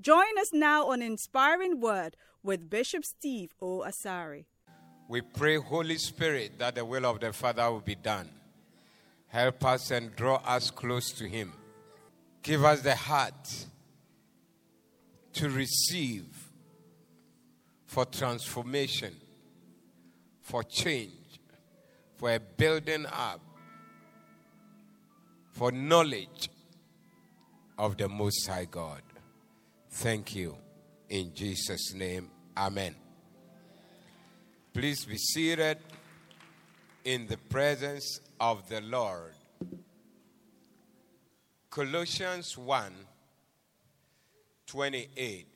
Join us now on Inspiring Word with Bishop Steve O. Asari. We pray, Holy Spirit, that the will of the Father will be done. Help us and draw us close to Him. Give us the heart to receive for transformation, for change, for a building up, for knowledge of the Most High God. Thank you. In Jesus' name, Amen. Please be seated in the presence of the Lord. Colossians 1 28.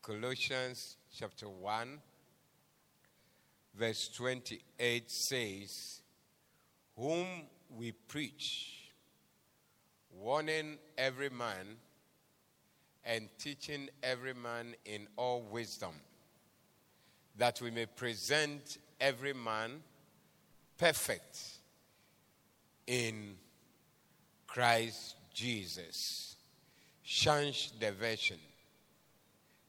Colossians chapter 1, verse 28 says, Whom we preach, warning every man and teaching every man in all wisdom, that we may present every man perfect in Christ Jesus. Change the version.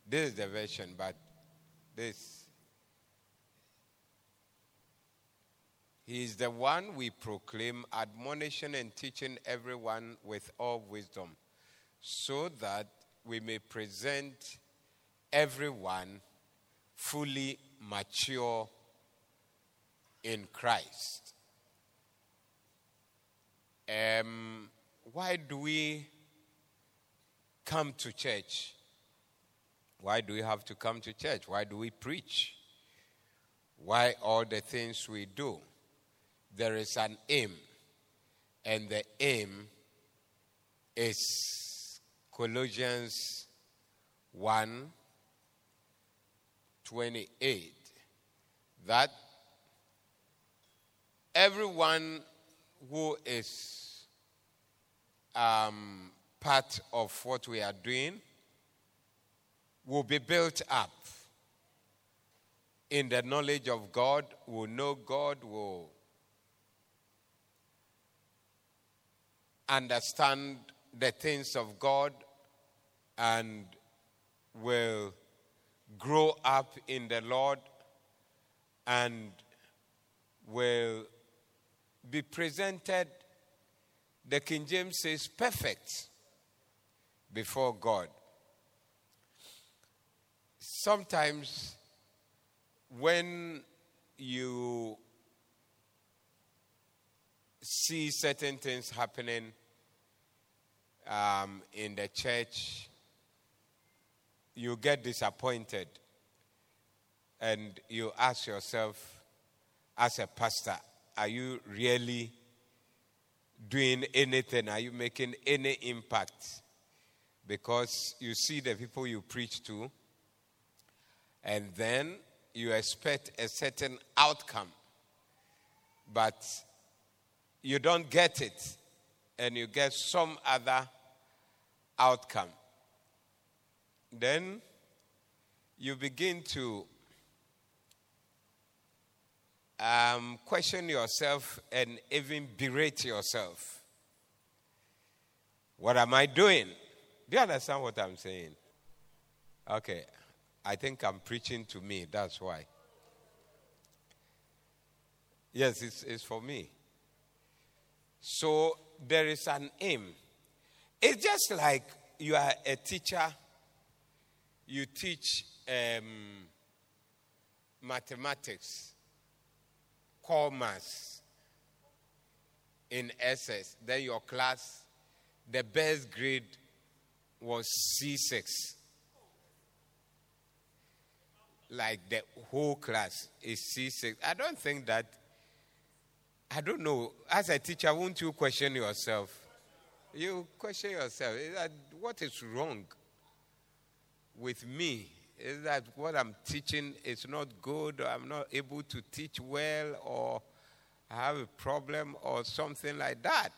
This is the version, but this. He is the one we proclaim, admonishing and teaching everyone with all wisdom, so that we may present everyone fully mature in Christ. Um, why do we come to church? Why do we have to come to church? Why do we preach? Why all the things we do? There is an aim, and the aim is Colossians 1 28 that everyone who is um, part of what we are doing will be built up in the knowledge of God, will know God, will understand the things of God, and will grow up in the Lord and will be presented, the King James says, perfect before God. Sometimes when you see certain things happening um, in the church, you get disappointed and you ask yourself, as a pastor, are you really doing anything? Are you making any impact? Because you see the people you preach to, and then you expect a certain outcome, but you don't get it, and you get some other outcome then you begin to um, question yourself and even berate yourself. What am I doing? Do you understand what I'm saying? Okay, I think I'm preaching to me, that's why. Yes, it's, it's for me. So there is an aim. It's just like you are a teacher you teach um, mathematics, maths in SS, then your class, the best grade was C6. Like the whole class is C6. I don't think that, I don't know, as a teacher, won't you question yourself? You question yourself. What is wrong? With me is that what I'm teaching is not good, or I'm not able to teach well, or I have a problem, or something like that.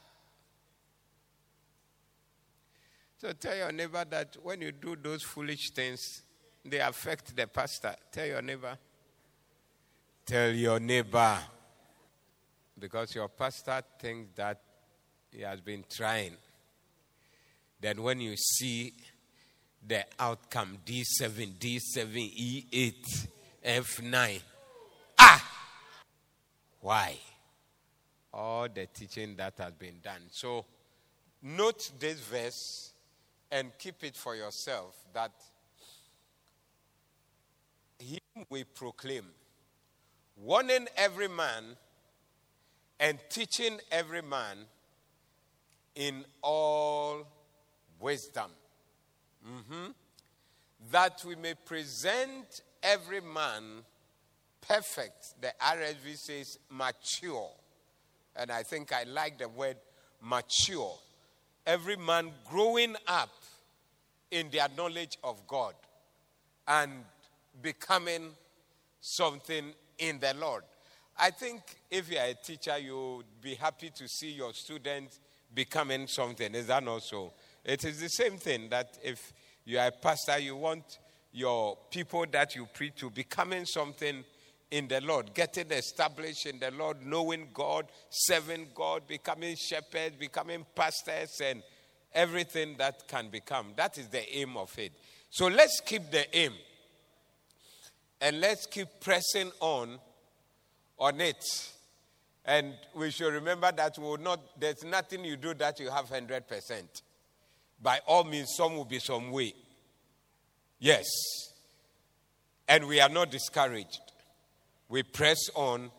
So tell your neighbor that when you do those foolish things, they affect the pastor. Tell your neighbor. Tell your neighbor. Because your pastor thinks that he has been trying. Then when you see the outcome D7, D7, E8, F9, ah! Why? All the teaching that has been done. So note this verse and keep it for yourself that him we proclaim, warning every man and teaching every man in all wisdom. Mm-hmm. That we may present every man perfect. The RSV says mature. And I think I like the word mature. Every man growing up in their knowledge of God and becoming something in the Lord. I think if you are a teacher, you'll be happy to see your students becoming something. Is that not so? It is the same thing that if you are a pastor, you want your people that you preach to becoming something in the Lord, getting established in the Lord, knowing God, serving God, becoming shepherds, becoming pastors, and everything that can become. That is the aim of it. So let's keep the aim. And let's keep pressing on on it. And we should remember that we will not, there's nothing you do that you have 100%. By all means, some will be some way. Yes. And we are not discouraged. We press on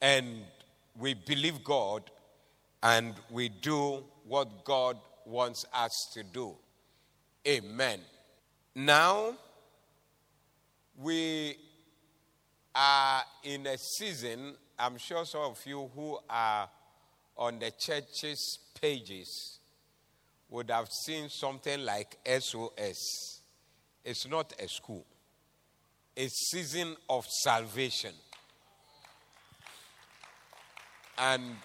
and we believe God and we do what God wants us to do. Amen. Now, we are in a season, I'm sure some of you who are on the church's pages would have seen something like SOS. It's not a school, a season of salvation. And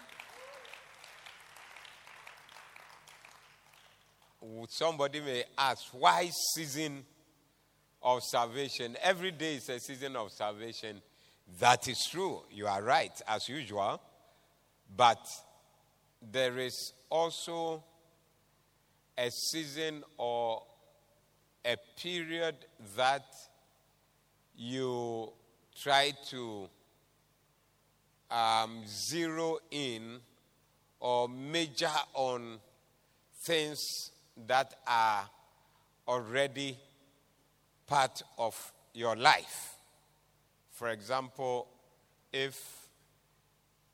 somebody may ask, why season of salvation. Every day is a season of salvation. That is true. You are right, as usual. But there is also a season or a period that you try to um, zero in or major on things that are already part of your life. For example, if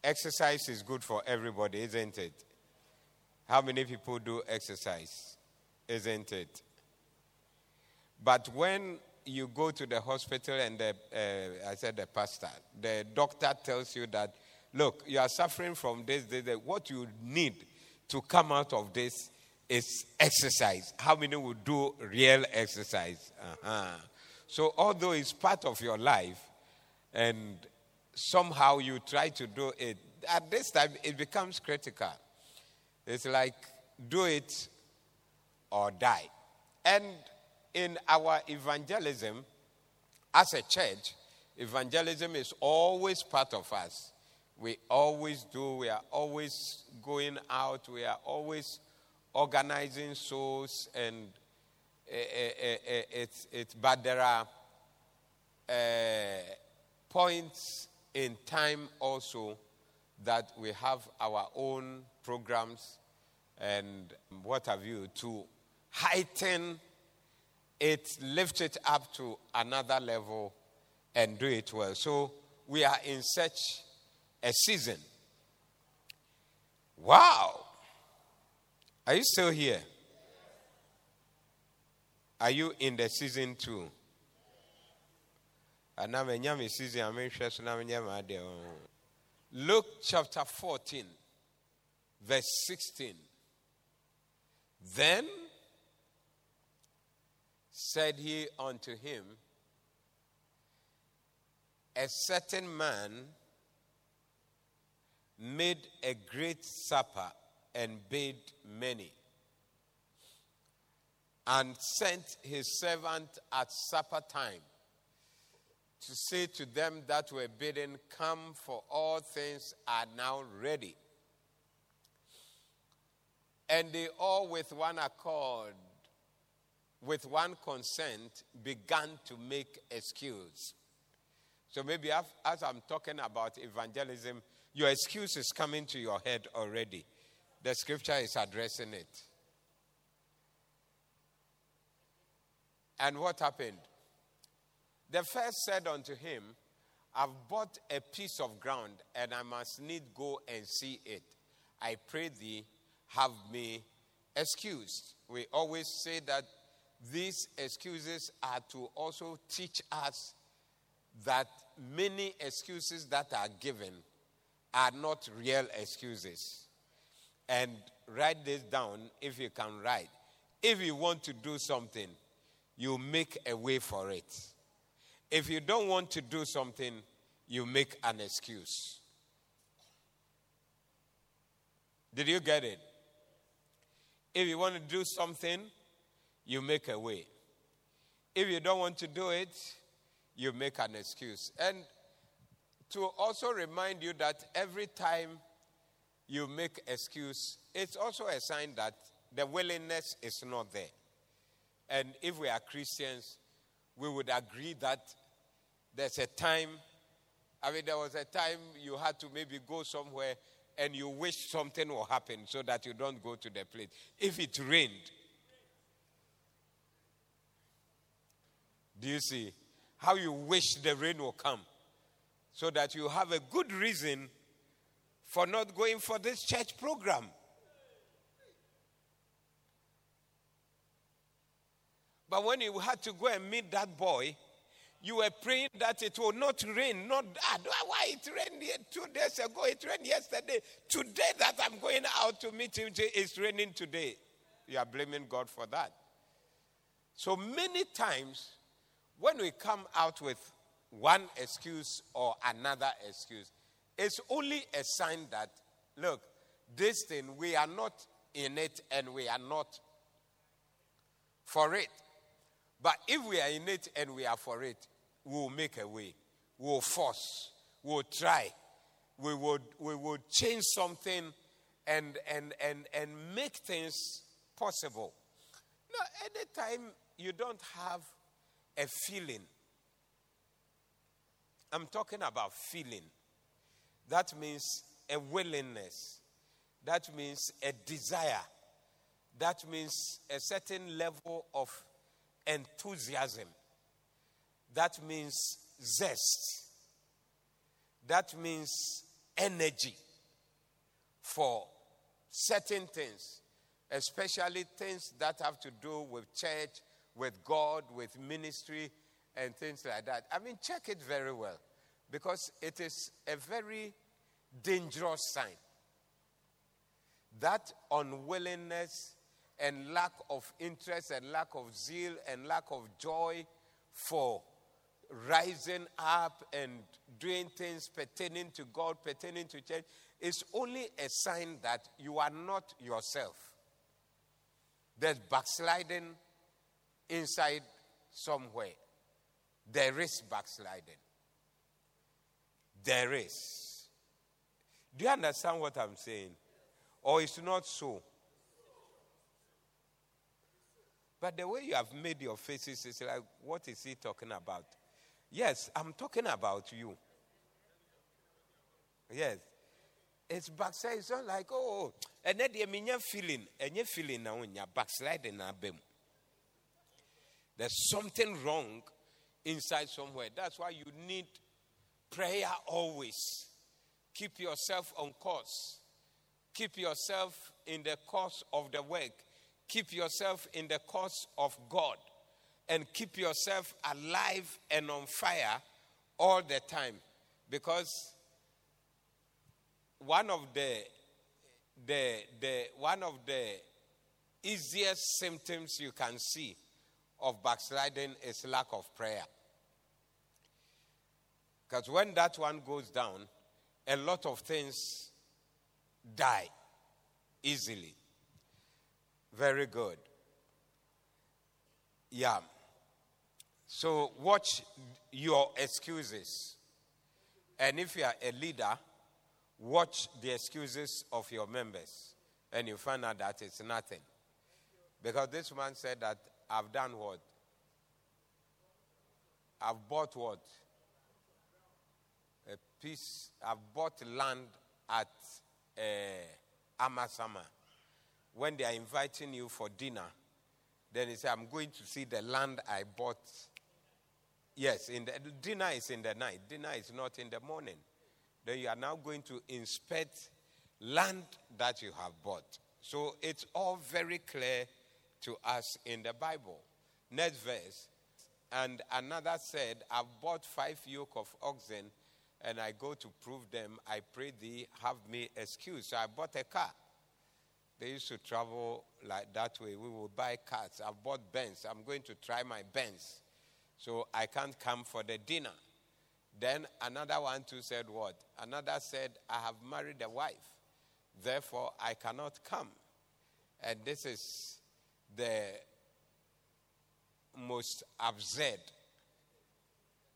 exercise is good for everybody, isn't it? How many people do exercise? Isn't it? But when you go to the hospital and the, uh, I said the pastor, the doctor tells you that, look, you are suffering from this, this, this. What you need to come out of this is exercise. How many will do real exercise? Uh-huh. So, although it's part of your life and somehow you try to do it, at this time it becomes critical. It's like do it or die. And in our evangelism, as a church, evangelism is always part of us. We always do, we are always going out, we are always organizing souls and uh, uh, uh, it's, it's, but there are points in time also that we have our own programs and what have you to heighten it, lift it up to another level and do it well. So we are in such a season. Wow! Are you still here? Are you in the season two? Luke chapter 14, verse 16. Then said he unto him, A certain man made a great supper and bade many, and sent his servant at supper time to say to them that were bidden, Come, for all things are now ready. And they all, with one accord, with one consent, began to make excuse. So maybe as I'm talking about evangelism, your excuse is coming to your head already. The scripture is addressing it. And what happened? The first said unto him, I've bought a piece of ground, and I must need go and see it. I pray thee, have me excused. We always say that these excuses are to also teach us that many excuses that are given are not real excuses. And write this down if you can write. If you want to do something, you make a way for it. If you don't want to do something, you make an excuse. Did you get it? If you want to do something, you make a way. If you don't want to do it, you make an excuse. And to also remind you that every time you make excuse, it's also a sign that the willingness is not there. And if we are Christians, we would agree that there's a time, I mean, there was a time you had to maybe go somewhere and you wish something will happen so that you don't go to the place. If it rained, do you see how you wish the rain will come so that you have a good reason for not going for this church program? But when you had to go and meet that boy, you were praying that it will not rain. Not that. Why it rained two days ago? It rained yesterday. Today that I'm going out to meet him, it's raining today. You are blaming God for that. So many times, when we come out with one excuse or another excuse, it's only a sign that, look, this thing, we are not in it and we are not for it. But if we are in it and we are for it, we will make a way. We will force. We will try. We would, we would change something and, and, and, and make things possible. Now, anytime you don't have a feeling, I'm talking about feeling. That means a willingness. That means a desire. That means a certain level of enthusiasm. That means zest. That means energy for certain things, especially things that have to do with church, with God, with ministry, and things like that. I mean, check it very well because it is a very dangerous sign. That unwillingness and lack of interest and lack of zeal and lack of joy for rising up and doing things pertaining to God, pertaining to church, is only a sign that you are not yourself. There's backsliding inside somewhere. There is backsliding. There is. Do you understand what I'm saying? Or it's not so? But the way you have made your faces is like, what is he talking about? Yes, I'm talking about you. Yes. It's backside. It's not like, oh, and then the feeling, and you feeling now when you're backsliding. There's something wrong inside somewhere. That's why you need prayer always. Keep yourself on course. Keep yourself in the course of the work. Keep yourself in the course of God and keep yourself alive and on fire all the time because one of the the the one of the easiest symptoms you can see of backsliding is lack of prayer. Because when that one goes down, a lot of things die easily. Very good. Yeah. So watch your excuses. And if you are a leader, watch the excuses of your members. And you find out that it's nothing. Because this man said that I've done what? I've bought what? A piece. I've bought land at uh, Amasama. When they are inviting you for dinner, then he said, I'm going to see the land I bought. Yes, in the, dinner is in the night. Dinner is not in the morning. Then you are now going to inspect land that you have bought. So it's all very clear to us in the Bible. Next verse. And another said, I've bought five yoke of oxen and I go to prove them. I pray thee, have me excuse. So I bought a car. They used to travel like that way. We will buy cars. I've bought Benz. I'm going to try my Benz. So I can't come for the dinner. Then another one too said, What? Another said, I have married a wife. Therefore, I cannot come. And this is the most absurd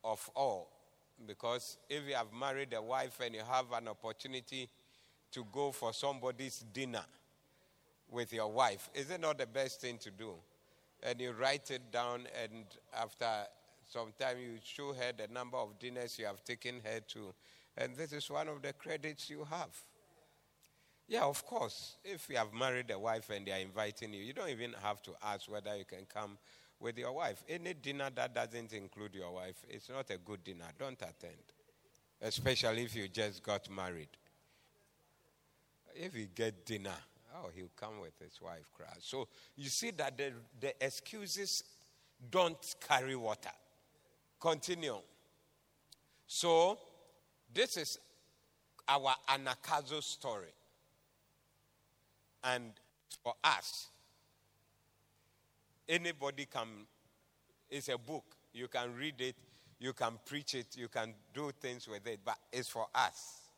of all. Because if you have married a wife and you have an opportunity to go for somebody's dinner, with your wife. Is it not the best thing to do? And you write it down, and after some time, you show her the number of dinners you have taken her to. And this is one of the credits you have. Yeah, of course. If you have married a wife and they are inviting you, you don't even have to ask whether you can come with your wife. Any dinner that doesn't include your wife, it's not a good dinner. Don't attend. Especially if you just got married. If you get dinner, Oh, he'll come with his wife cry. So you see that the, the excuses don't carry water. Continue. So this is our Anagkazo story. And for us, anybody can, it's a book. You can read it, you can preach it, you can do things with it, but it's for us.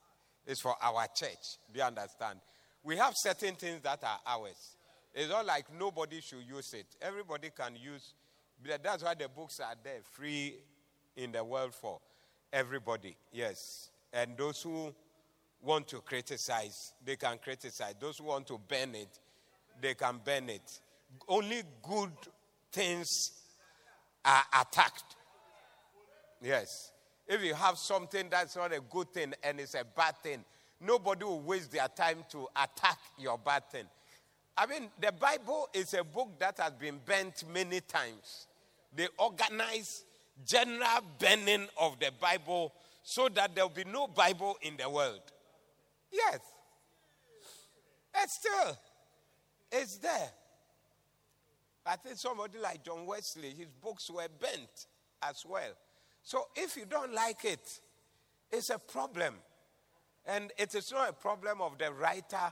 It's for our church. Do you understand? We have certain things that are ours. It's not like nobody should use it. Everybody can use. That's why the books are there, free in the world for everybody. Yes. And those who want to criticize, they can criticize. Those who want to burn it, they can burn it. Only good things are attacked. Yes. If you have something that's not a good thing and it's a bad thing, Nobody will waste their time to attack your bad thing. I mean, the Bible is a book that has been burnt many times. They organize general burning of the Bible so that there will be no Bible in the world. Yes. It's still, it's there. I think somebody like John Wesley, his books were burnt as well. So if you don't like it, it's a problem. And it is not a problem of the writer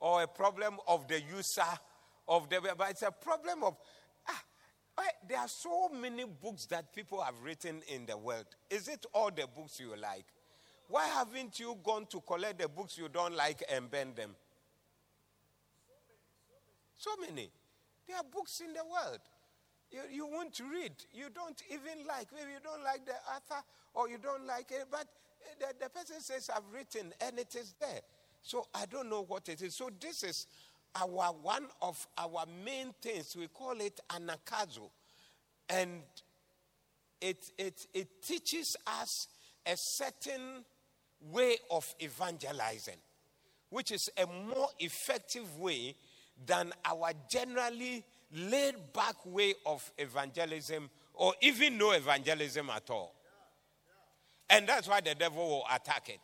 or a problem of the user of the, but it's a problem of, Eh, there are so many books that people have written in the world. Is it all the books you like? Why haven't you gone to collect the books you don't like and burn them? So many. There are books in the world. You, you want to read. You don't even like. Maybe you don't like the author or you don't like it, but eh, the, the person says, I've written, and it is there. So I don't know what it is. So this is our one of our main things. We call it anagkazo. And it, it, it teaches us a certain way of evangelizing, which is a more effective way than our generally laid back way of evangelism or even no evangelism at all. And that's why the devil will attack it.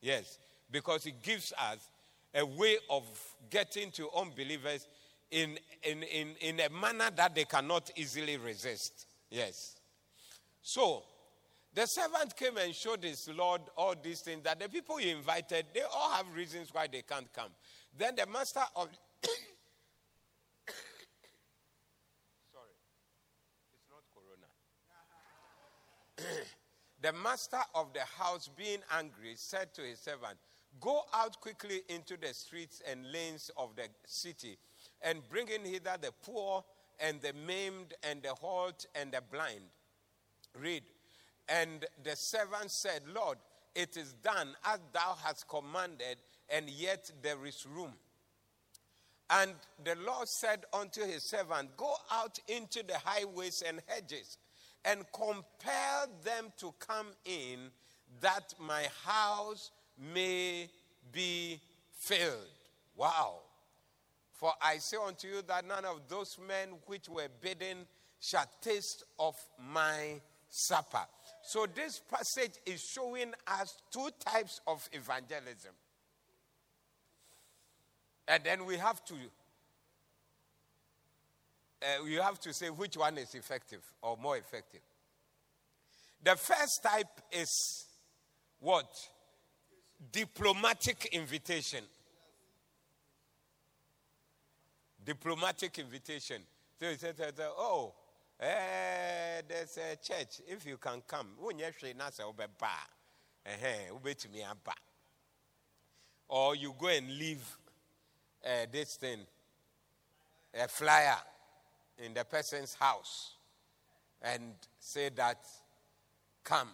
Yes, because it gives us a way of getting to unbelievers in, in, in, in a manner that they cannot easily resist. Yes. So, the servant came and showed his Lord all these things that the people he invited, they all have reasons why they can't come. Then the master of. Sorry, it's not Corona. the master of the house, being angry, said to his servant, Go out quickly into the streets and lanes of the city, and bring in hither the poor and the maimed and the halt and the blind. Read. And the servant said, Lord, it is done as thou hast commanded, and yet there is room. And the Lord said unto his servant, Go out into the highways and hedges and compel them to come in that my house may be filled. Wow. For I say unto you that none of those men which were bidden shall taste of my supper. So this passage is showing us two types of evangelism. And then we have to uh, you have to say which one is effective or more effective. The first type is what? Diplomatic invitation. Diplomatic invitation. So he said, Oh, eh, there's a church. If you can come, or you go and leave uh, this thing, a flyer in the person's house and say that, come.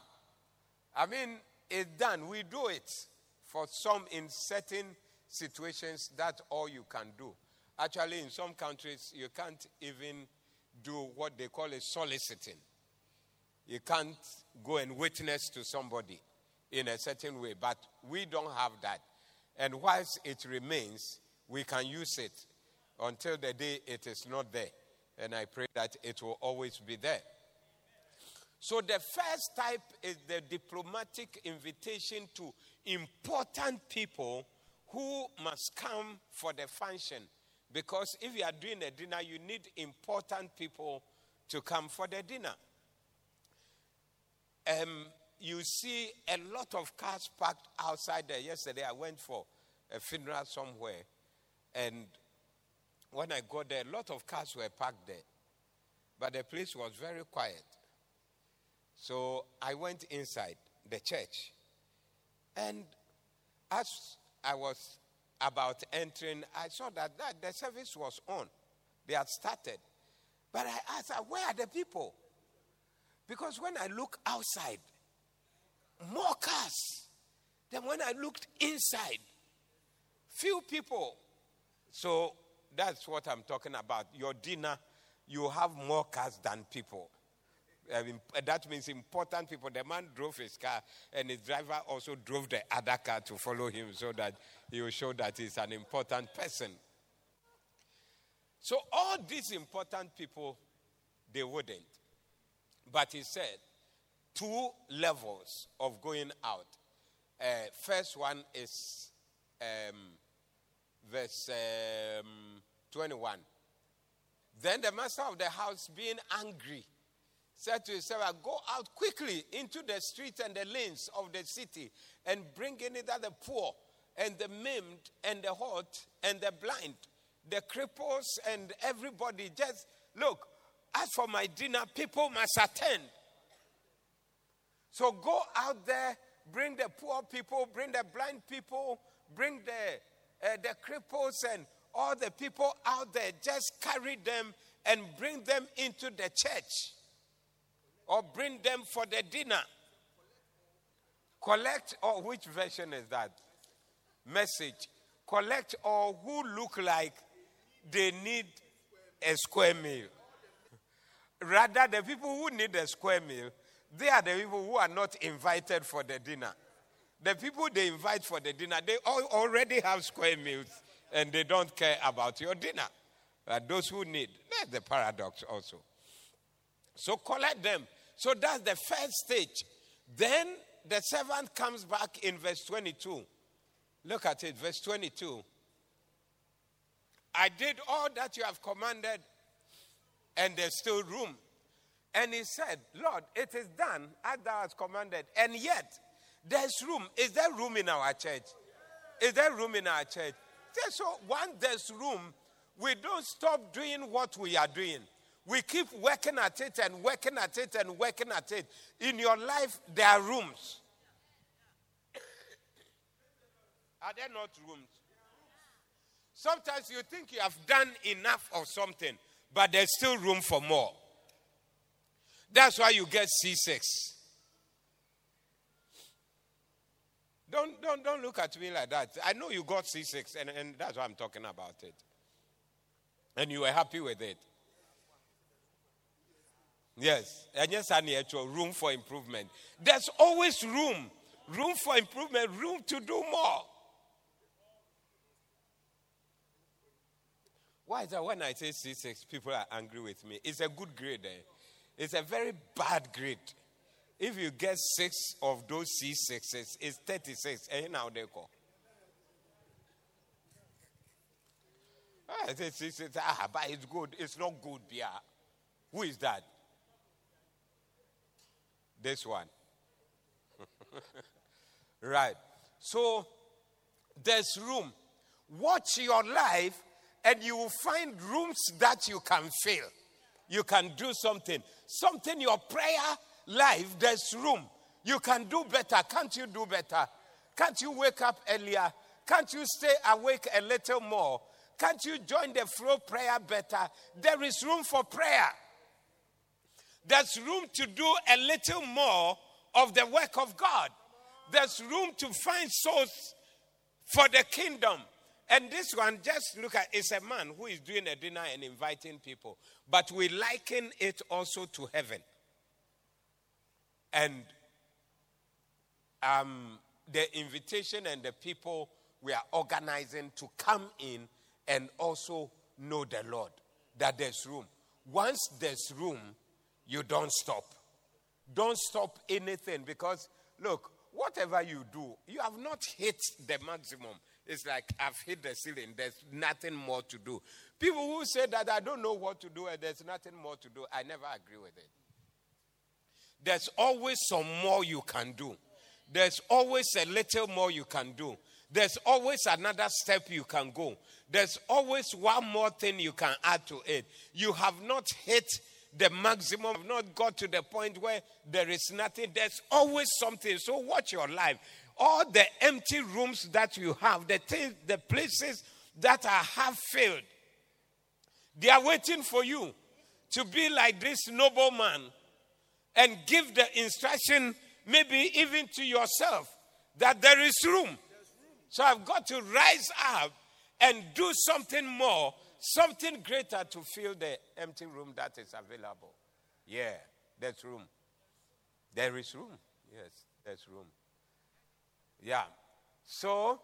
I mean, it's done. We do it for some in certain situations. That's all you can do. Actually, in some countries, you can't even do what they call a soliciting. You can't go and witness to somebody in a certain way, but we don't have that. And whilst it remains, we can use it until the day it is not there and I pray that it will always be there. So, the first type is the diplomatic invitation to important people who must come for the function. Because if you are doing a dinner, you need important people to come for the dinner. Um, you see a lot of cars parked outside there. Yesterday, I went for a funeral somewhere, and when I got there, a lot of cars were parked there. But the place was very quiet. So I went inside the church. And as I was about entering, I saw that, that the service was on. They had started. But I asked, where are the people? Because when I look outside, more cars than when I looked inside. Few people. So that's what I'm talking about. Your dinner, you have more cars than people. I that means important people. The man drove his car, and his driver also drove the other car to follow him so that he will show that he's an important person. So, all these important people, they wouldn't. But he said, two levels of going out. Uh, first one is um, verse um, 21. Then the master of the house, being angry, said to his servant, Go out quickly into the streets and the lanes of the city and bring in either the poor and the maimed and the halt and the blind, the cripples and everybody. Just look, as for my dinner, people must attend. So go out there, bring the poor people, bring the blind people, bring the, uh, the cripples and all the people out there, just carry them and bring them into the church or bring them for the dinner. Collect, or which version is that? Message. Collect all who look like they need a square meal. Rather, the people who need a square meal, they are the people who are not invited for the dinner. The people they invite for the dinner, they already have square meals and they don't care about your dinner. But those who need, that's the paradox also. So collect them. So that's the first stage. Then the servant comes back in verse 22. Look at it, verse 22. I did all that you have commanded, and there's still room. And he said, Lord, it is done as thou hast commanded, and yet there's room. Is there room in our church? Is there room in our church? So once there's room, we don't stop doing what we are doing. We keep working at it and working at it and working at it. In your life, there are rooms. Are there not rooms? Sometimes you think you have done enough of something, but there's still room for more. That's why you get C6. Don't, don't, don't look at me like that. I know you got C6, and, and that's why I'm talking about it. And you were happy with it. Yes. And yes, I need room for improvement. There's always room. Room for improvement, room to do more. Why is that when I say C6, people are angry with me? It's a good grade. Eh? It's a very bad grade. If you get six of those C6s, it's 36. And eh, now they call. Ah, it's, it's, it's, ah, but it's good. It's not good, Bia. Who is that? This one. right. So there's room. Watch your life and you will find rooms that you can fill. You can do something. Something your prayer life, there's room. You can do better. Can't you do better? Can't you wake up earlier? Can't you stay awake a little more? Can't you join the flow prayer better? There is room for prayer. There's room to do a little more of the work of God. There's room to find souls for the kingdom. And this one, just look at it's a man who is doing a dinner and inviting people. But we liken it also to heaven. And um, the invitation and the people we are organizing to come in and also know the Lord, that there's room. Once there's room, you don't stop. Don't stop anything because, look, whatever you do, you have not hit the maximum. It's like I've hit the ceiling. There's nothing more to do. People who say that I don't know what to do and there's nothing more to do, I never agree with it. There's always some more you can do. There's always a little more you can do. There's always another step you can go. There's always one more thing you can add to it. You have not hit the maximum, have not got to the point where there is nothing. There's always something. So watch your life all the empty rooms that you have, the things, the places that are half filled, they are waiting for you to be like this nobleman and give the instruction, maybe even to yourself, that there is room. So I've got to rise up and do something more, something greater to fill the empty room that is available. Yeah, there's room. There is room. Yes, there's room. Yeah. So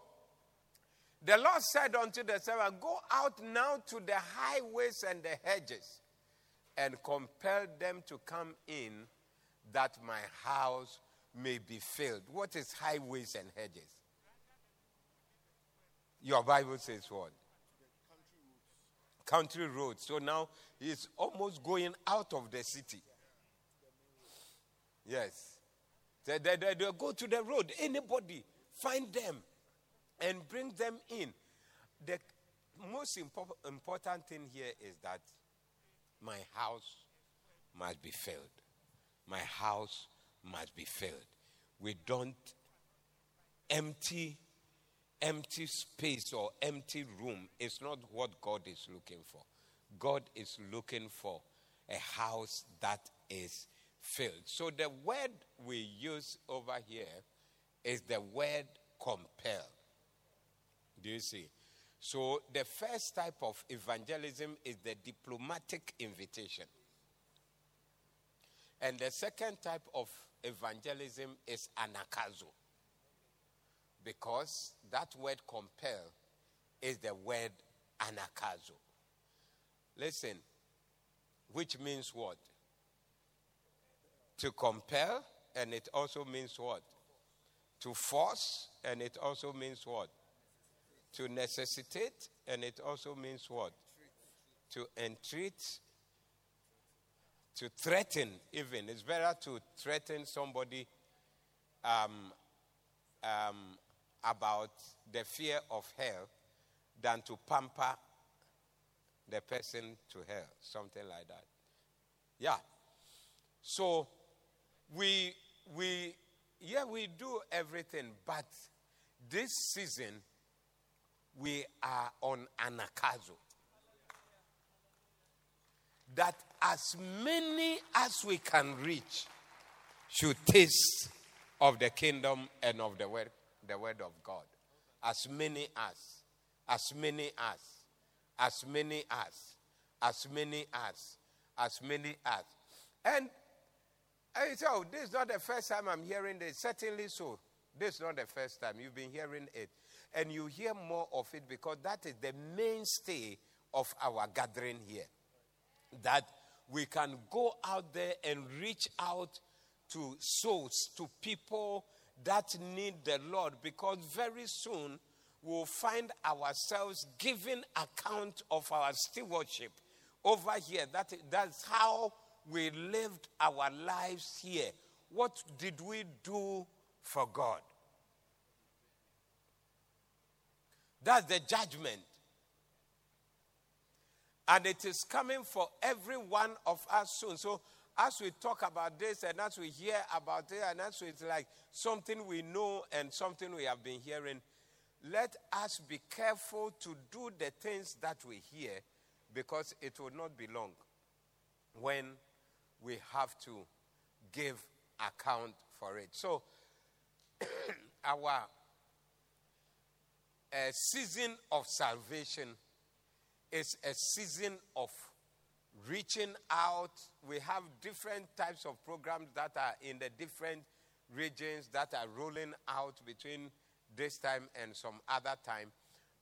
the Lord said unto the servant, Go out now to the highways and the hedges and compel them to come in that my house may be filled. What is highways and hedges? Your Bible says what? Country roads. So now he's almost going out of the city. Yes. They, they, they, they go to the road. Anybody, find them and bring them in. The most impo- important thing here is that my house must be filled. My house must be filled. We don't empty empty space or empty room is not what God is looking for. God is looking for a house that is filled. So the word we use over here is the word compel. Do you see? So the first type of evangelism is the diplomatic invitation. And the second type of evangelism is anagkazo. Because that word compel is the word anagkazo. Listen, which means what? to compel, and it also means what? To force, and it also means what? To necessitate, and it also means what? To entreat, to threaten, even. It's better to threaten somebody um, um, about the fear of hell than to pamper the person to hell, something like that. Yeah. So we we yeah we do everything, but this season we are on anagkazo. That as many as we can reach should taste of the kingdom and of the word, the word of God. As many as, as many as, as many as, as many as, as many as. And I say, oh, this is not the first time I'm hearing this. Certainly so. This is not the first time. You've been hearing it. And you hear more of it because that is the mainstay of our gathering here. That we can go out there and reach out to souls, to people that need the Lord, because very soon we'll find ourselves giving account of our stewardship over here. That, that's how we lived our lives here. What did we do for God? That's the judgment. And it is coming for every one of us soon. So, as we talk about this and as we hear about it, and as it's like something we know and something we have been hearing, let us be careful to do the things that we hear because it will not be long when we have to give account for it. So, our uh, season of salvation is a season of reaching out. We have different types of programs that are in the different regions that are rolling out between this time and some other time.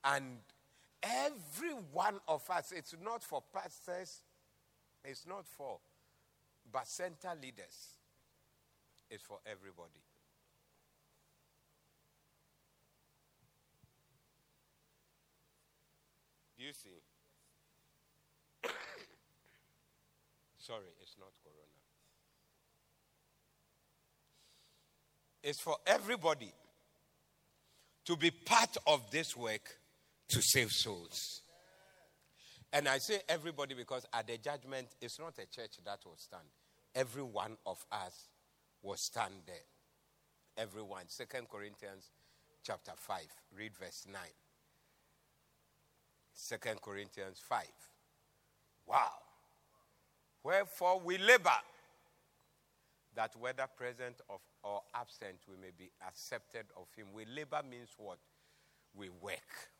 And every one of us, it's not for pastors, it's not for but center leaders, it's for everybody. You see? Sorry, it's not Corona. It's for everybody to be part of this work to save souls. And I say everybody because at the judgment, it's not a church that will stand. Every one of us will stand there. Everyone. Second Corinthians chapter 5. Read verse 9. Second Corinthians 5. Wow. Wherefore we labor that whether present or absent we may be accepted of him. We labor means what? We work.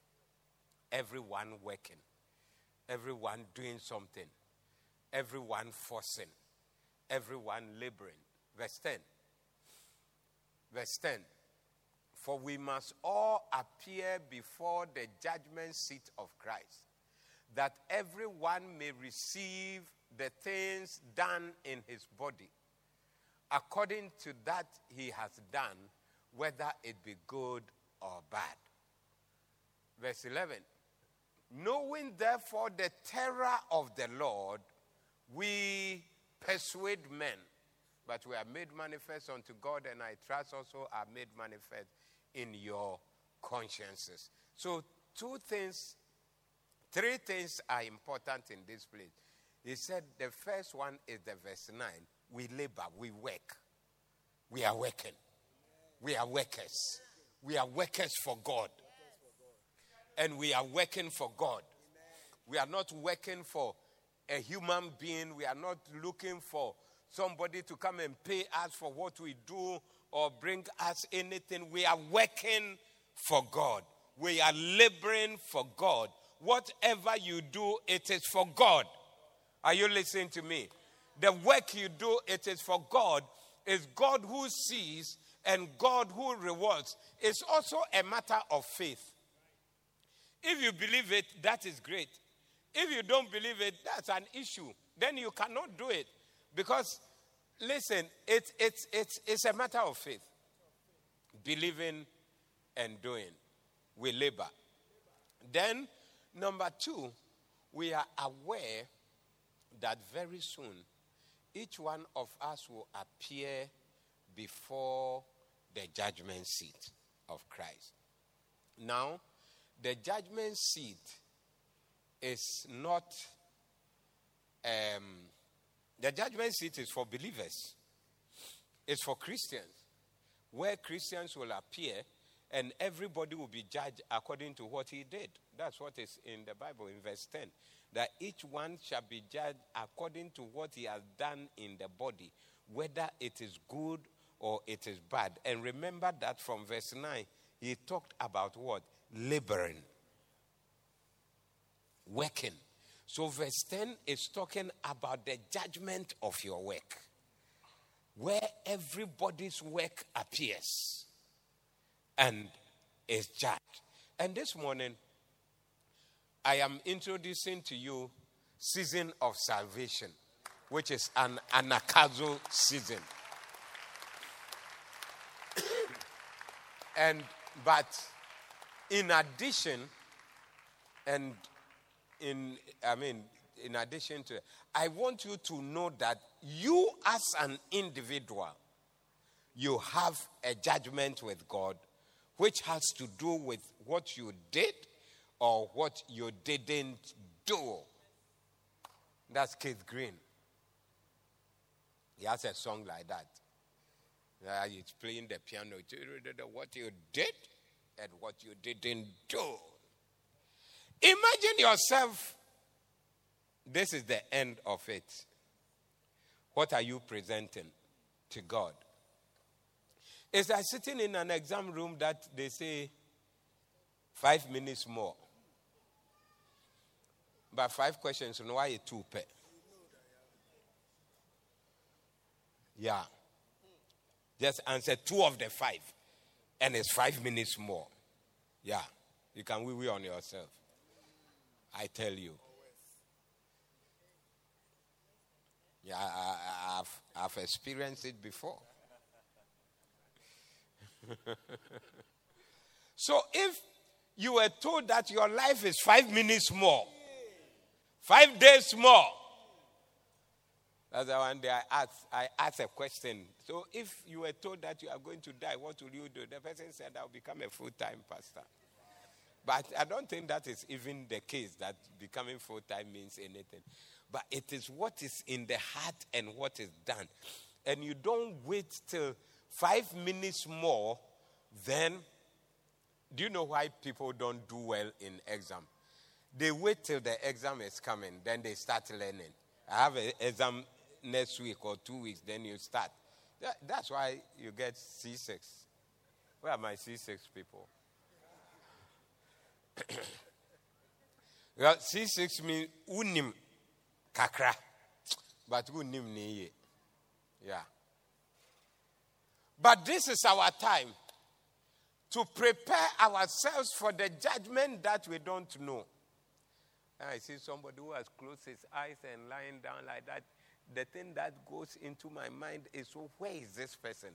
Everyone working. Everyone doing something. Everyone forcing. Everyone laboring. Verse 10. Verse 10. For we must all appear before the judgment seat of Christ, that everyone may receive the things done in his body, according to that he has done, whether it be good or bad. Verse 11 Knowing therefore the terror of the Lord, we persuade men, but we are made manifest unto God, and I trust also are made manifest in your consciences. So, two things, three things are important in this place. He said the first one is the verse 9 we labor, we work. We are working. We are workers. We are workers for God. And we are working for God. We are not working for a human being. We are not looking for somebody to come and pay us for what we do or bring us anything. We are working for God. We are laboring for God. Whatever you do, it is for God. Are you listening to me? The work you do, it is for God. It's God who sees and God who rewards. It's also a matter of faith. If you believe it, that is great. If you don't believe it, that's an issue. Then you cannot do it because Listen, it's, it's, it's, it's a matter of faith. Believing and doing. We labor. Then, number two, we are aware that very soon each one of us will appear before the judgment seat of Christ. Now, the judgment seat is not um, The judgment seat is for believers, it's for Christians, where Christians will appear and everybody will be judged according to what he did. That's what is in the Bible in verse 10. That each one shall be judged according to what he has done in the body, whether it is good or it is bad. And remember that from verse 9, he talked about what? Laboring, working. So, verse 10 is talking about the judgment of your work, where everybody's work appears and is judged. And this morning, I am introducing to you season of salvation, which is an anagkazo season. and but in addition, and in I mean, in addition to, I want you to know that you as an individual, you have a judgment with God which has to do with what you did or what you didn't do. That's Keith Green. He has a song like that. Uh, he's playing the piano. What you did and what you didn't do. Imagine yourself. This is the end of it. What are you presenting to God? It's like sitting in an exam room that they say five minutes more. But five questions, no, why two pay? Yeah. Just answer two of the five. And it's five minutes more. Yeah. You can wee wee on yourself. I tell you. Yeah, I, have I've experienced it before. so if you were told that your life is five minutes more, five days more, that's the one day I asked, I asked a question. So if you were told that you are going to die, what will you do? The person said, I'll become a full time pastor. But I don't think that is even the case that becoming full time means anything. But it is what is in the heart and what is done. And you don't wait till five minutes more, then do you know why people don't do well in exam? They wait till the exam is coming, then they start learning. I have an exam next week or two weeks, then you start. That, that's why you get C6. Where are my C6 people? well, C6 means unim kakra, but unim ni Yeah. But this is our time to prepare ourselves for the judgment that we don't know. And I see somebody who has closed his eyes and lying down like that. The thing that goes into my mind is so, where is this person?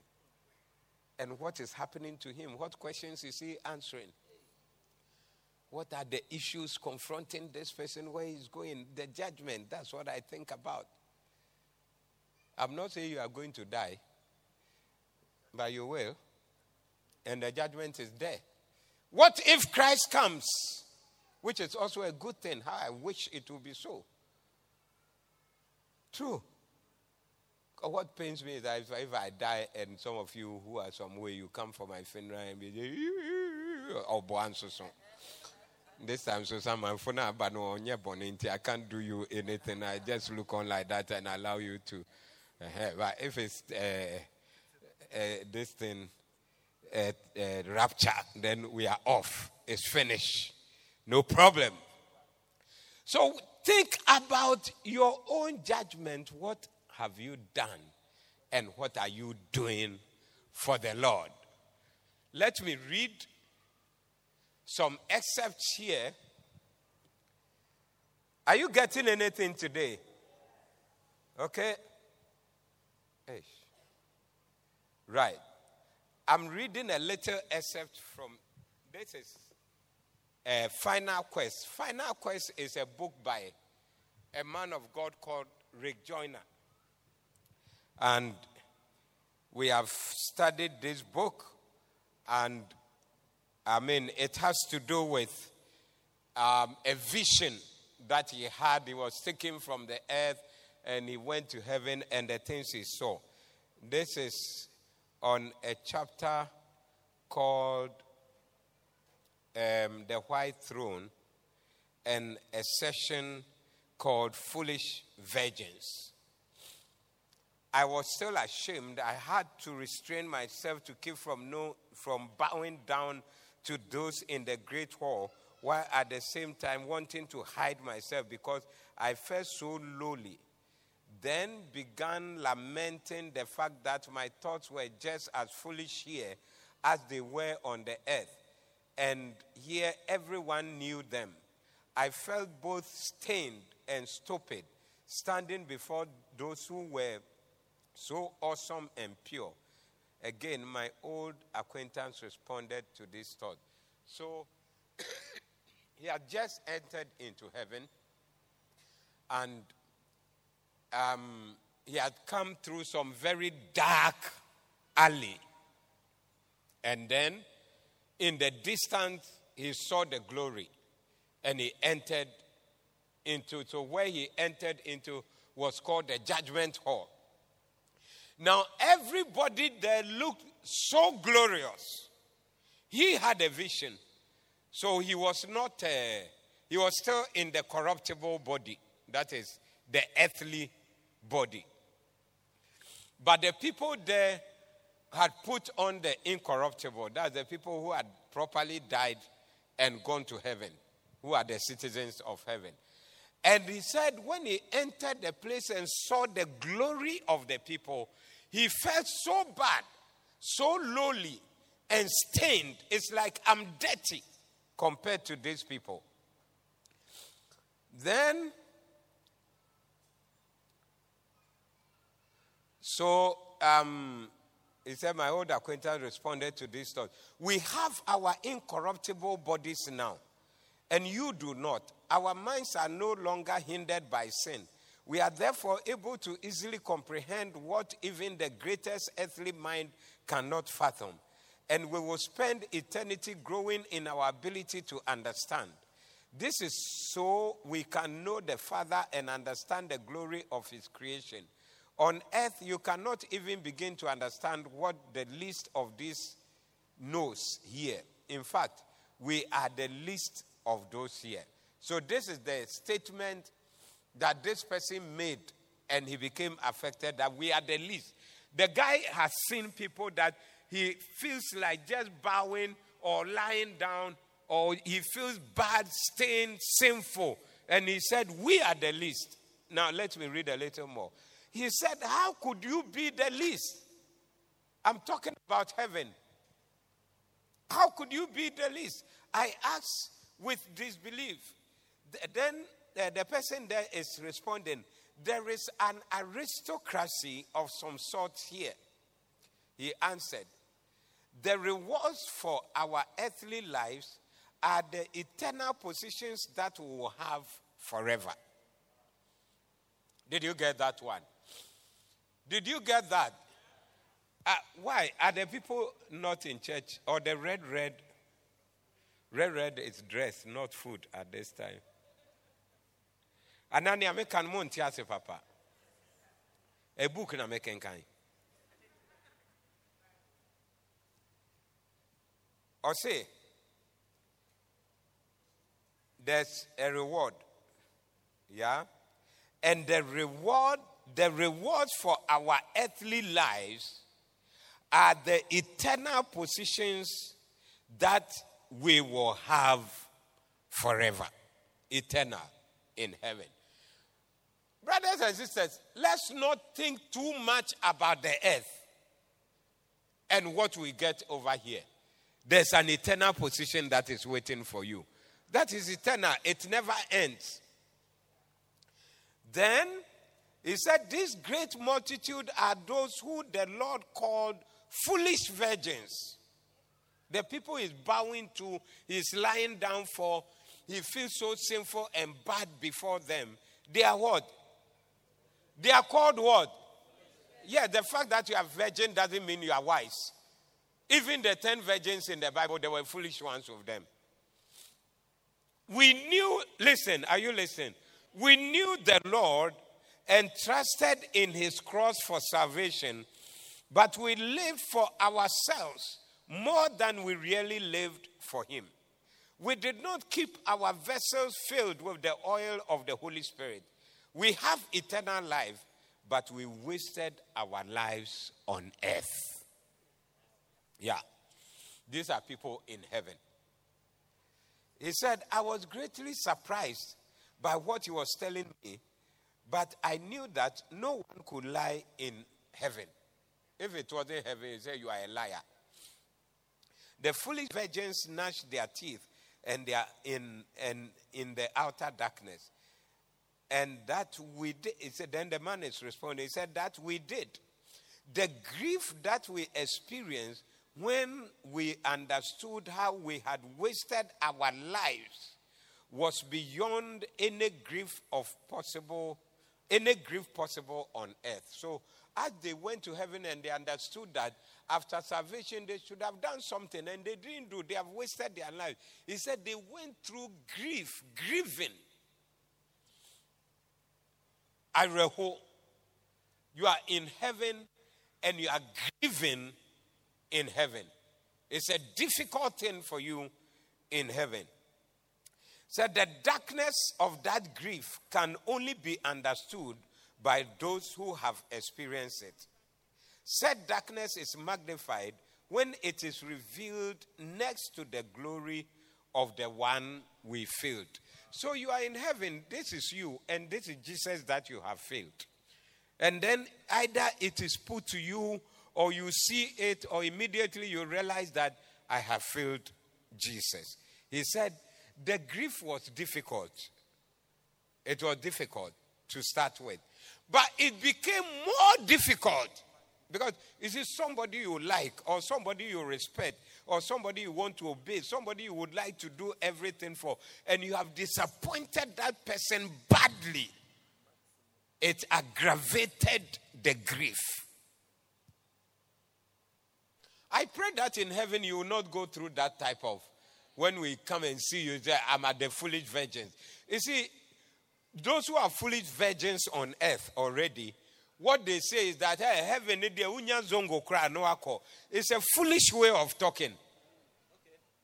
And what is happening to him? What questions is he answering? What are the issues confronting this person? Where he's going? The judgment. That's what I think about. I'm not saying you are going to die but you will. And the judgment is there. What if Christ comes? Which is also a good thing. How I wish it would be so. True. What pains me is that if, if, I die and some of you who are somewhere, you come for my funeral and be oh, this time, so someone for now, but no, I can't do you anything. I just look on like that and allow you to. Uh, but if it's uh, uh, this thing, uh, uh, rapture, then we are off. It's finished. No problem. So think about your own judgment. What have you done? And what are you doing for the Lord? Let me read some excerpts here. Are you getting anything today? Okay. Right. I'm reading a little excerpt from this is a Final Quest. Final Quest is a book by a man of God called Rick Joyner. And we have studied this book, and I mean, it has to do with um, a vision that he had. He was taken from the earth and he went to heaven and the things he saw. This is on a chapter called um, The White Throne and a session called Foolish Virgins. I was still ashamed. I had to restrain myself to keep from, no, from bowing down to those in the great hall, while at the same time wanting to hide myself because I felt so lowly. Then began lamenting the fact that my thoughts were just as foolish here as they were on the earth. And here everyone knew them. I felt both stained and stupid standing before those who were so awesome and pure. Again, my old acquaintance responded to this thought. So he had just entered into heaven and um, he had come through some very dark alley. And then in the distance, he saw the glory and he entered into. So, where he entered into was called the judgment hall. Now, everybody there looked so glorious. He had a vision. So, he was not, uh, he was still in the corruptible body. That is the earthly body. But the people there had put on the incorruptible. That's the people who had properly died and gone to heaven, who are the citizens of heaven. And he said, when he entered the place and saw the glory of the people, he felt so bad, so lowly, and stained. It's like I'm dirty compared to these people. Then, so um, he said, My old acquaintance responded to this thought. We have our incorruptible bodies now, and you do not. Our minds are no longer hindered by sin. We are therefore able to easily comprehend what even the greatest earthly mind cannot fathom. And we will spend eternity growing in our ability to understand. This is so we can know the Father and understand the glory of His creation. On earth, you cannot even begin to understand what the least of these knows here. In fact, we are the least of those here. So, this is the statement that this person made, and he became affected that we are the least. The guy has seen people that he feels like just bowing or lying down, or he feels bad, stained, sinful. And he said, We are the least. Now, let me read a little more. He said, How could you be the least? I'm talking about heaven. How could you be the least? I asked with disbelief. Then uh, the person there is responding, There is an aristocracy of some sort here. He answered, The rewards for our earthly lives are the eternal positions that we will have forever. Did you get that one? Did you get that? Uh, why? Are the people not in church? Or the red, red? Red, red is dress, not food at this time. Anani amekan mo nti ase papa. A book na meken kan. Or say, there's a reward. Yeah? And the reward the rewards for our earthly lives are the eternal positions that we will have forever. Eternal in heaven. Brothers and sisters, let's not think too much about the earth and what we get over here. There's an eternal position that is waiting for you. That is eternal, it never ends. Then he said, This great multitude are those who the Lord called foolish virgins. The people he's bowing to, he's lying down for, he feels so sinful and bad before them. They are what? They are called what? Yeah, the fact that you are virgin doesn't mean you are wise. Even the ten virgins in the Bible, there were foolish ones of them. We knew, listen, are you listening? We knew the Lord and trusted in his cross for salvation, but we lived for ourselves more than we really lived for him. We did not keep our vessels filled with the oil of the Holy Spirit. We have eternal life, but we wasted our lives on earth. Yeah. These are people in heaven. He said, I was greatly surprised by what he was telling me, but I knew that no one could lie in heaven. If it wasn't heaven, he said, You are a liar. The foolish virgins gnashed their teeth and they are in, in, in the outer darkness. And that we did. Said, then the man is responding. He said, That we did. The grief that we experienced when we understood how we had wasted our lives was beyond any grief of possible any grief possible on earth so as they went to heaven and they understood that after salvation they should have done something and they didn't do they have wasted their life he said they went through grief grieving Ireho, you are in heaven and you are grieving in heaven. It's a difficult thing for you in heaven. So the darkness of that grief can only be understood by those who have experienced it. Said darkness is magnified when it is revealed next to the glory of the one we filled. So you are in heaven, this is you, and this is Jesus that you have failed. And then either it is put to you or you see it, or immediately you realize that I have failed Jesus. He said, the grief was difficult. It was difficult to start with. But it became more difficult because is it somebody you like, or somebody you respect, or somebody you want to obey, somebody you would like to do everything for, and you have disappointed that person badly? It aggravated the grief. I pray that in heaven you will not go through that type of when we come and see you there, I'm at the foolish virgins. You see, those who are foolish virgins on earth already, what they say is that hey, heaven zongo no It's a foolish way of talking.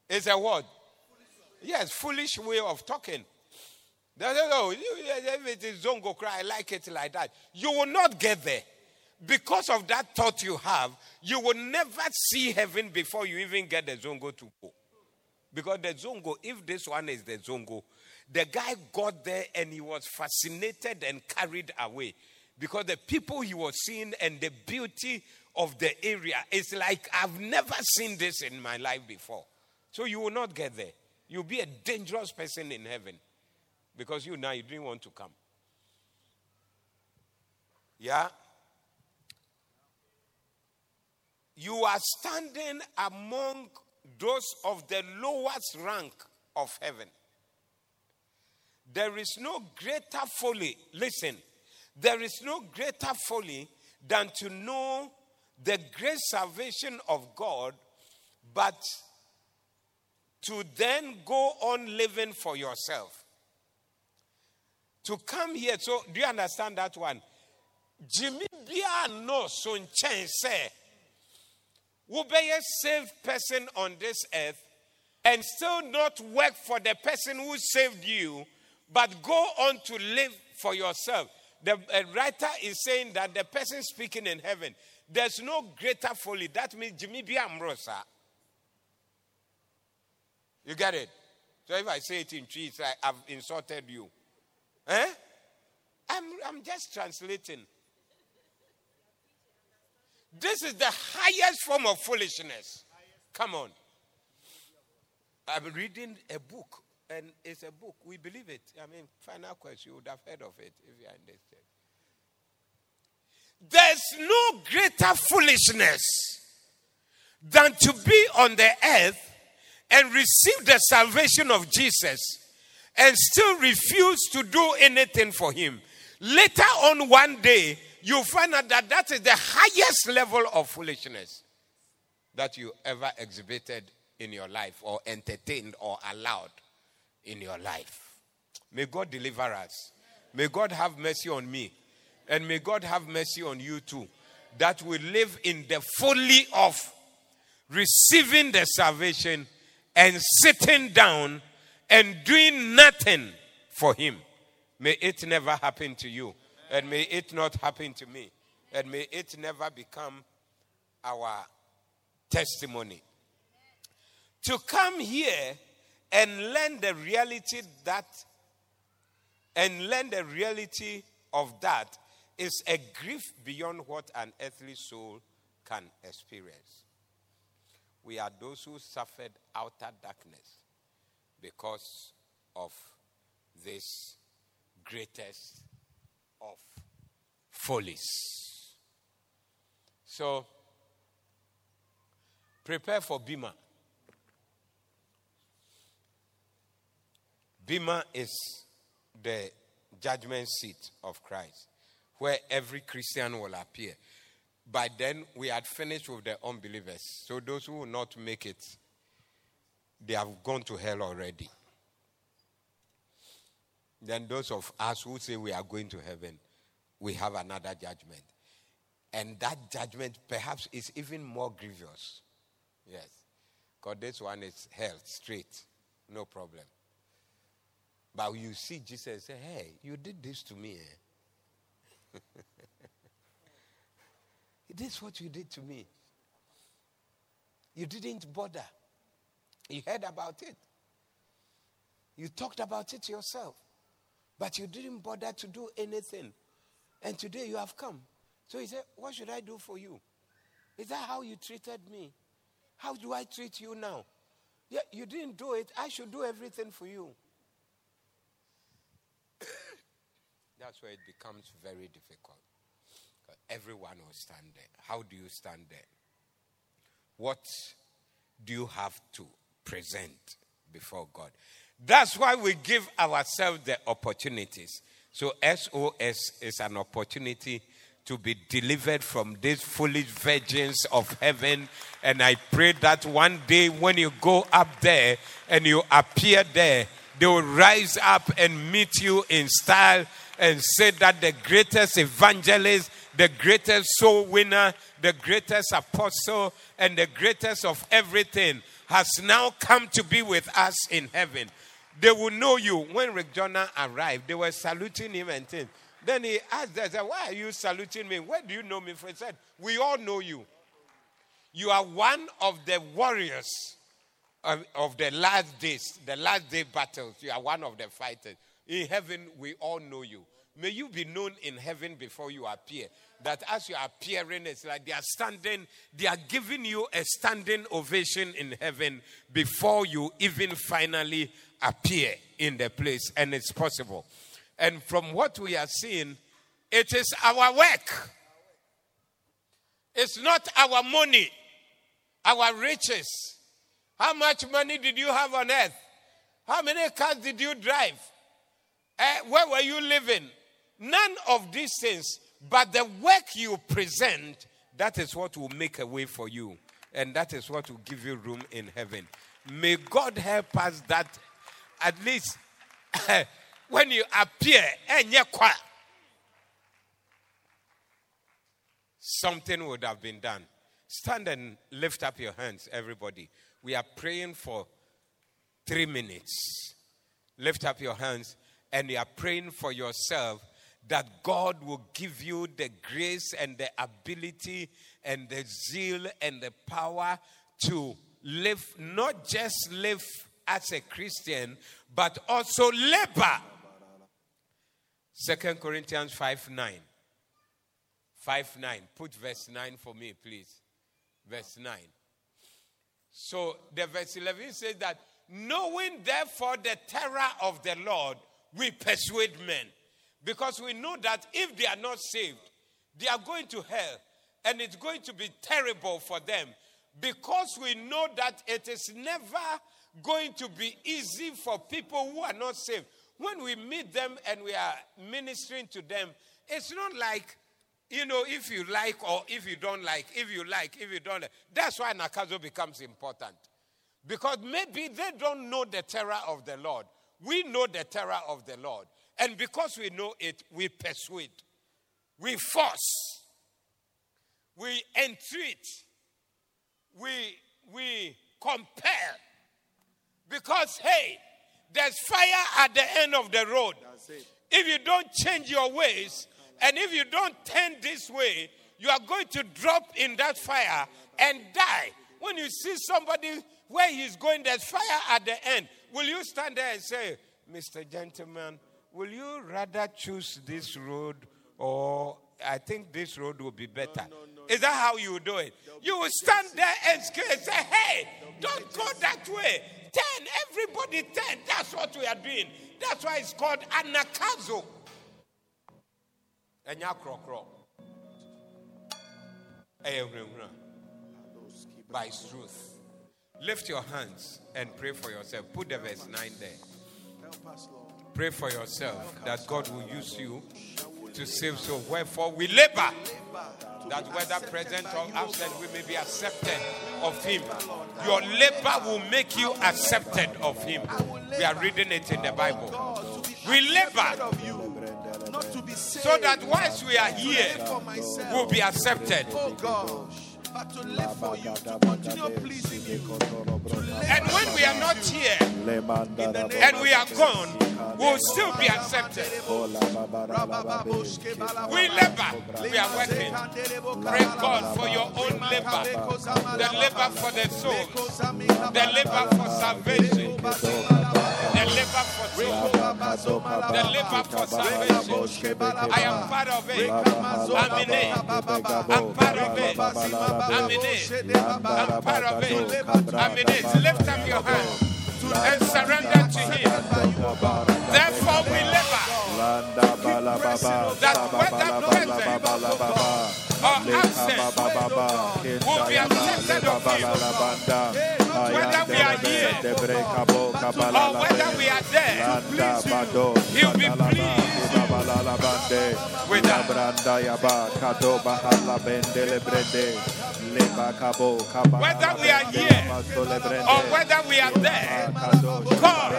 It's a word. Yes, foolish way of talking. They say, oh, if it is zongo cry, I like it like that. You will not get there because of that thought you have, you will never see heaven before you even get the zongo to go. Because the zongo, if this one is the zongo, the guy got there and he was fascinated and carried away. Because the people he was seeing and the beauty of the area is like, I've never seen this in my life before. So you will not get there. You'll be a dangerous person in heaven. Because you now, you didn't want to come. Yeah? you are standing among those of the lowest rank of heaven. There is no greater folly, listen, there is no greater folly than to know the great salvation of God, but to then go on living for yourself. To come here, so do you understand that one? Jimmy Bia no son chen say will be a saved person on this earth and still not work for the person who saved you, but go on to live for yourself. The writer is saying that the person speaking in heaven, there's no greater folly. That means Jimmy B. Amrosa. You get it? So if I say it in trees, I, have insulted you. Eh? I'm, I'm just translating. This is the highest form of foolishness. Come on. I'm reading a book, and it's a book. We believe it. I mean, Final Quest, you would have heard of it if you understand. There's no greater foolishness than to be on the earth and receive the salvation of Jesus and still refuse to do anything for him. Later on, one day, you find out that that is the highest level of foolishness that you ever exhibited in your life or entertained or allowed in your life. May God deliver us. May God have mercy on me. And may God have mercy on you too. That we live in the fully of receiving the salvation and sitting down and doing nothing for Him. May it never happen to you. And may it not happen to me. And may it never become our testimony. To come here and learn the reality that, and learn the reality of that is a grief beyond what an earthly soul can experience. We are those who suffered outer darkness because of this greatest of follies. So, prepare for Bema. Bema is the judgment seat of Christ, where every Christian will appear. By then, we had finished with the unbelievers. So, those who will not make it, they have gone to hell already. Then, those of us who say we are going to heaven, we have another judgment. And that judgment perhaps is even more grievous. Yes. Because this one is hell straight, no problem. But you see Jesus say, Hey, you did this to me. Eh? this is what you did to me. You didn't bother. You heard about it. You talked about it yourself. But you didn't bother to do anything. And today you have come. So he said, What should I do for you? Is that how you treated me? How do I treat you now? Yeah, you didn't do it. I should do everything for you. That's where it becomes very difficult. Everyone will stand there. How do you stand there? What do you have to present before God? That's why we give ourselves the opportunities. So, SOS is an opportunity to be delivered from these foolish virgins of heaven. And I pray that one day when you go up there and you appear there, they will rise up and meet you in style and say that the greatest evangelist, the greatest soul winner, the greatest apostle, and the greatest of everything has now come to be with us in heaven. They will know you. When Rick Joyner arrived, they were saluting him and things. Then he asked them, Why are you saluting me? Where do you know me from? He said, We all know you. You are one of the warriors of, of the last days, the last day battles. You are one of the fighters. In heaven, we all know you. May you be known in heaven before you appear. That as you are appearing, it's like they are standing, they are giving you a standing ovation in heaven before you even finally appear in the place. And it's possible. And from what we are seeing, it is our work. It's not our money, our riches. How much money did you have on earth? How many cars did you drive? Uh, where were you living? None of these things, but the work you present, that is what will make a way for you. And that is what will give you room in heaven. May God help us that at least when you appear, and you're quiet, something would have been done. Stand and lift up your hands, everybody. We are praying for three minutes. Lift up your hands and you are praying for yourself that God will give you the grace and the ability and the zeal and the power to live, not just live as a Christian, but also labor. Second Corinthians 5 9. 5 9. Put verse 9 for me, please. Verse 9. So the verse 11 says that, knowing therefore the terror of the Lord, we persuade men. Because we know that if they are not saved, they are going to hell and it's going to be terrible for them. Because we know that it is never going to be easy for people who are not saved. When we meet them and we are ministering to them, it's not like you know, if you like or if you don't like, if you like, if you don't like. That's why anagkazo becomes important. Because maybe they don't know the terror of the Lord. We know the terror of the Lord. And because we know it, we persuade. we force, we entreat, we, we compel. Because, hey, there's fire at the end of the road. If you don't change your ways, and if you don't turn this way, you are going to drop in that fire and die. When you see somebody where he's going, there's fire at the end. Will you stand there and say, Mr. Gentleman, will you rather choose this road or I think this road will be better? No, no, no, Is that how you do it? You will stand there and say, hey, don't go that way. Turn, everybody turn. That's what we are doing. That's why it's called anagkazo. Enya krokro. By truth. Lift your hands and pray for yourself. Put the verse 9 there. Pray for yourself that God will use you to save souls. Wherefore we labor that whether present or absent we may be accepted of him. Your labor will make you accepted of him. We are reading it in the Bible. We labor so that once we are here, we'll be accepted oh, but to live for you, to continue pleasing you. And when we are not here and we are gone, we'll still be accepted. We labor, we are working. Pray God for your own labor, the labor for the soul, the labor for salvation. Deliver for truth. Deliver for salvation. I am part of it. I'm in it. I'm part of it. I'm in it. I'm part of it. I'm in it. Lift up your hand and surrender to Him. Therefore, we labor that whether present whether we are here or whether we are there, He'll be pleased with us. Whether we are here or whether we are there, God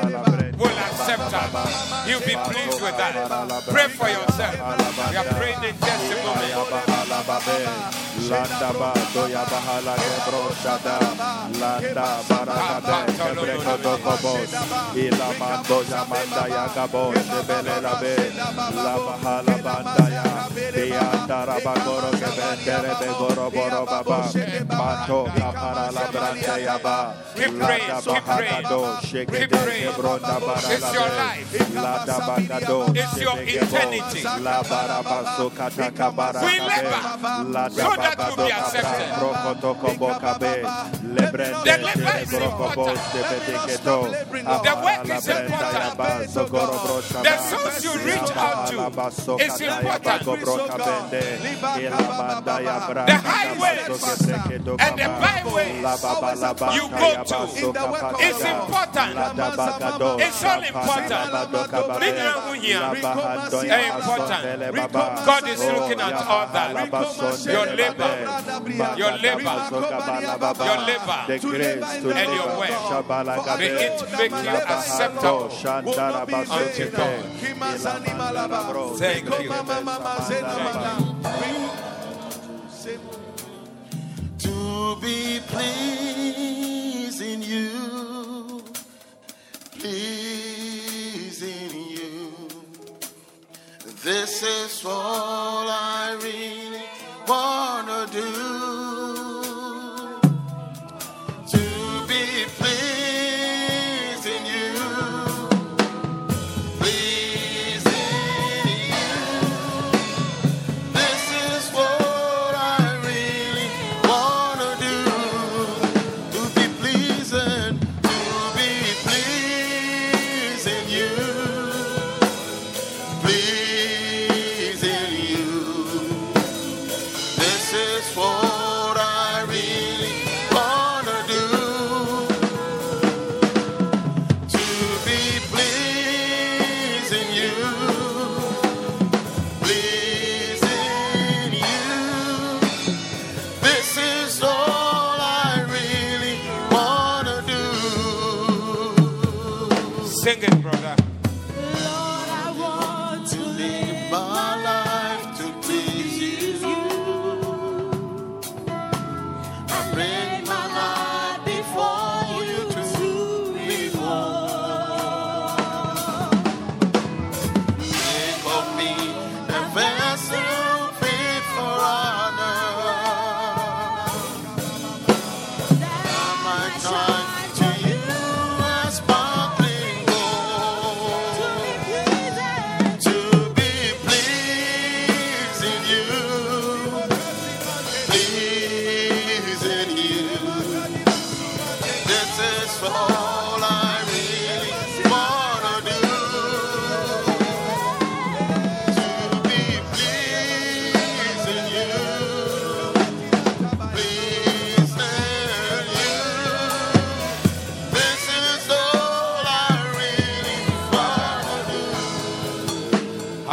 will accept us. He'll be pleased with that. Pray for yourself. We are praying in just a moment. Landa ba doya bahala gebro shada. Landa barakade kebreko dokobos Ila mando yamanda ya gabo Shebele labe La bahala banda ya. Dianda rabagoro kebendere begoro boro baba Mato kapara la brande ya ba. Landa bahada do Shekede kebronda bara labe Landa bagado It's your eternity. La barabaso kataka barakabe Landa that will be accepted. The deliverance is important. The work is important. The souls you reach out to is important. The highways and the byways you go to is important. It's all important. important. God is looking at all that. Your labor. your labor, your labor, the grace, and your work begin to make you acceptable unto God. Thank you. To be pleasing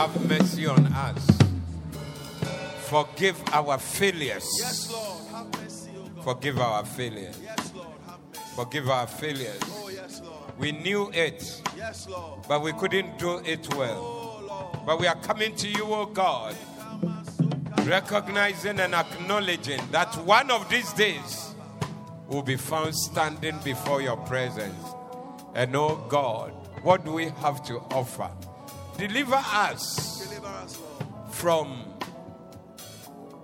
have mercy on us. Forgive our failures. Yes, Lord. Have mercy, oh God. Forgive our failures. Yes, Lord. Have mercy. Forgive our failures. Oh, yes, Lord. We knew it. Yes, Lord. But we couldn't do it well. Oh, Lord. But we are coming to you, oh God. Recognizing and acknowledging that one of these days will be found standing before your presence. And oh God, what do we have to offer? Deliver us from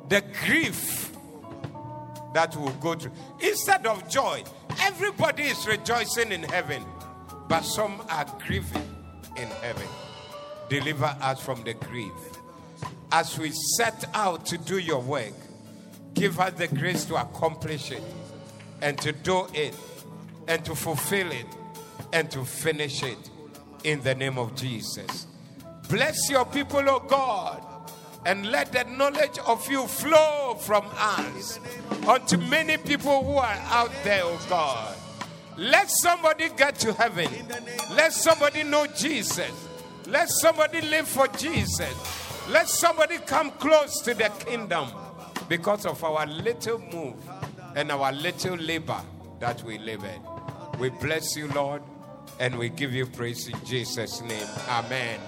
the grief that will go through. Instead of joy, everybody is rejoicing in heaven, but some are grieving in heaven. Deliver us from the grief. As we set out to do your work, give us the grace to accomplish it and to do it and to fulfill it and to finish it in the name of Jesus. Bless your people, O God, and let the knowledge of you flow from us unto many people who are out there, O God. Let somebody get to heaven. Let somebody know Jesus. Let somebody live for Jesus. Let somebody come close to the kingdom because of our little move and our little labor that we live in. We bless you, Lord, and we give you praise in Jesus' name. Amen.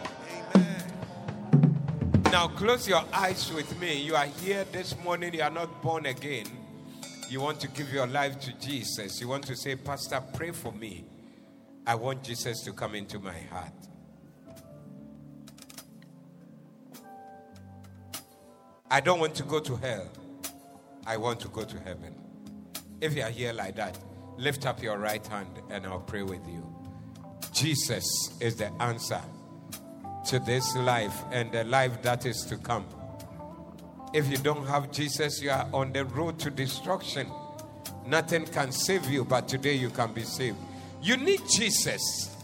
Now close your eyes with me. You are here this morning, you are not born again. You want to give your life to Jesus. You want to say, Pastor, pray for me. I want Jesus to come into my heart. I don't want to go to hell. I want to go to heaven. If you are here like that, lift up your right hand and I'll pray with you. Jesus is the answer to this life and the life that is to come. If you don't have Jesus, you are on the road to destruction. Nothing can save you, but today you can be saved. You need Jesus.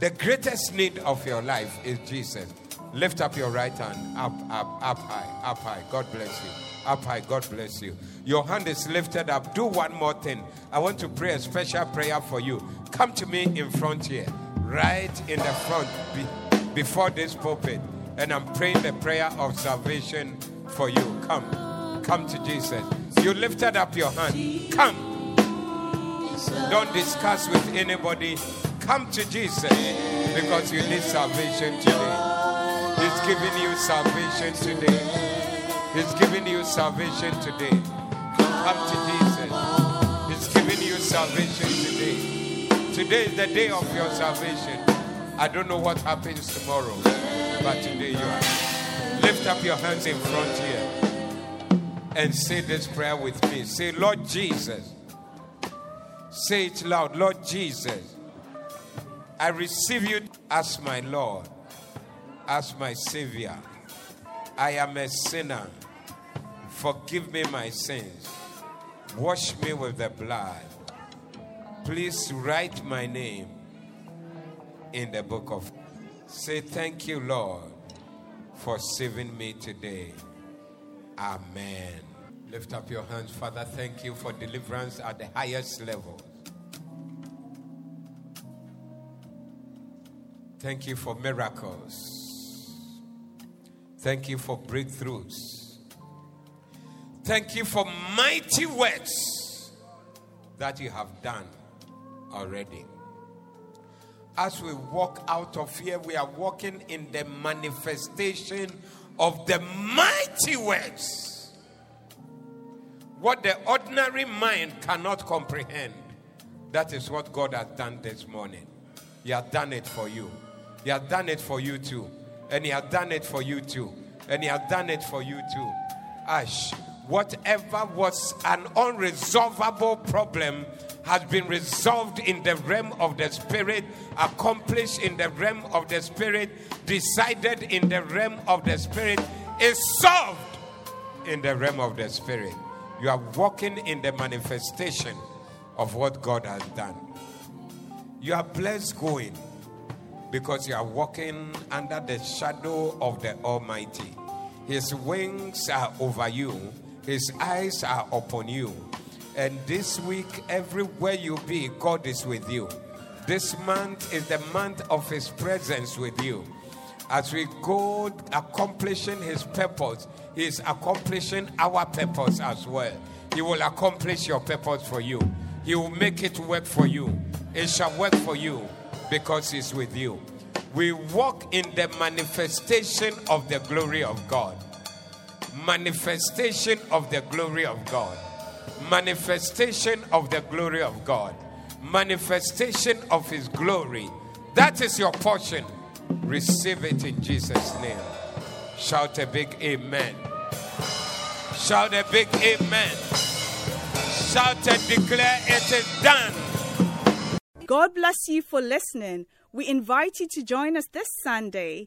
The greatest need of your life is Jesus. Lift up your right hand, up, up, up high, up high. God bless you. Up high, God bless you. Your hand is lifted up. Do one more thing. I want to pray a special prayer for you. Come to me in front here, right in the front, be, before this pulpit, and I'm praying the prayer of salvation for you. Come, come to Jesus. You lifted up your hand. Come. Don't discuss with anybody. Come to Jesus because you need salvation today. He's giving you salvation today. He's giving you salvation today. Come to Jesus. He's giving you salvation today. Today is the day of your salvation. I don't know what happens tomorrow, but today you are. Lift up your hands in front here and say this prayer with me. Say, Lord Jesus. Say it loud. Lord Jesus, I receive you as my Lord, as my Savior. I am a sinner. Forgive me my sins. Wash me with the blood. Please write my name in the book of. Say thank you, Lord, for saving me today. Amen. Lift up your hands, Father. Thank you for deliverance at the highest level. Thank you for miracles. Thank you for breakthroughs. Thank you for mighty works that you have done already. As we walk out of here, we are walking in the manifestation of the mighty words. What the ordinary mind cannot comprehend, that is what God has done this morning. He has done it for you. He has done it for you too. And He has done it for you too. And He has done it for you too. Ash, whatever was an unresolvable problem has been resolved in the realm of the spirit, accomplished in the realm of the spirit, decided in the realm of the spirit, is solved in the realm of the spirit. You are walking in the manifestation of what God has done. You are blessed going because you are walking under the shadow of the Almighty. His wings are over you, His eyes are upon you. And this week, everywhere you be, God is with you. This month is the month of His presence with you. As we go accomplishing His purpose, He is accomplishing our purpose as well. He will accomplish your purpose for you. He will make it work for you. It shall work for you because He's with you. We walk in the manifestation of the glory of God. Manifestation of the glory of God. Manifestation of the glory of God. Manifestation of His glory. That is your portion. Receive it in Jesus' name. Shout a big amen. Shout a big amen. Shout and declare it is done. God bless you for listening. We invite you to join us this Sunday.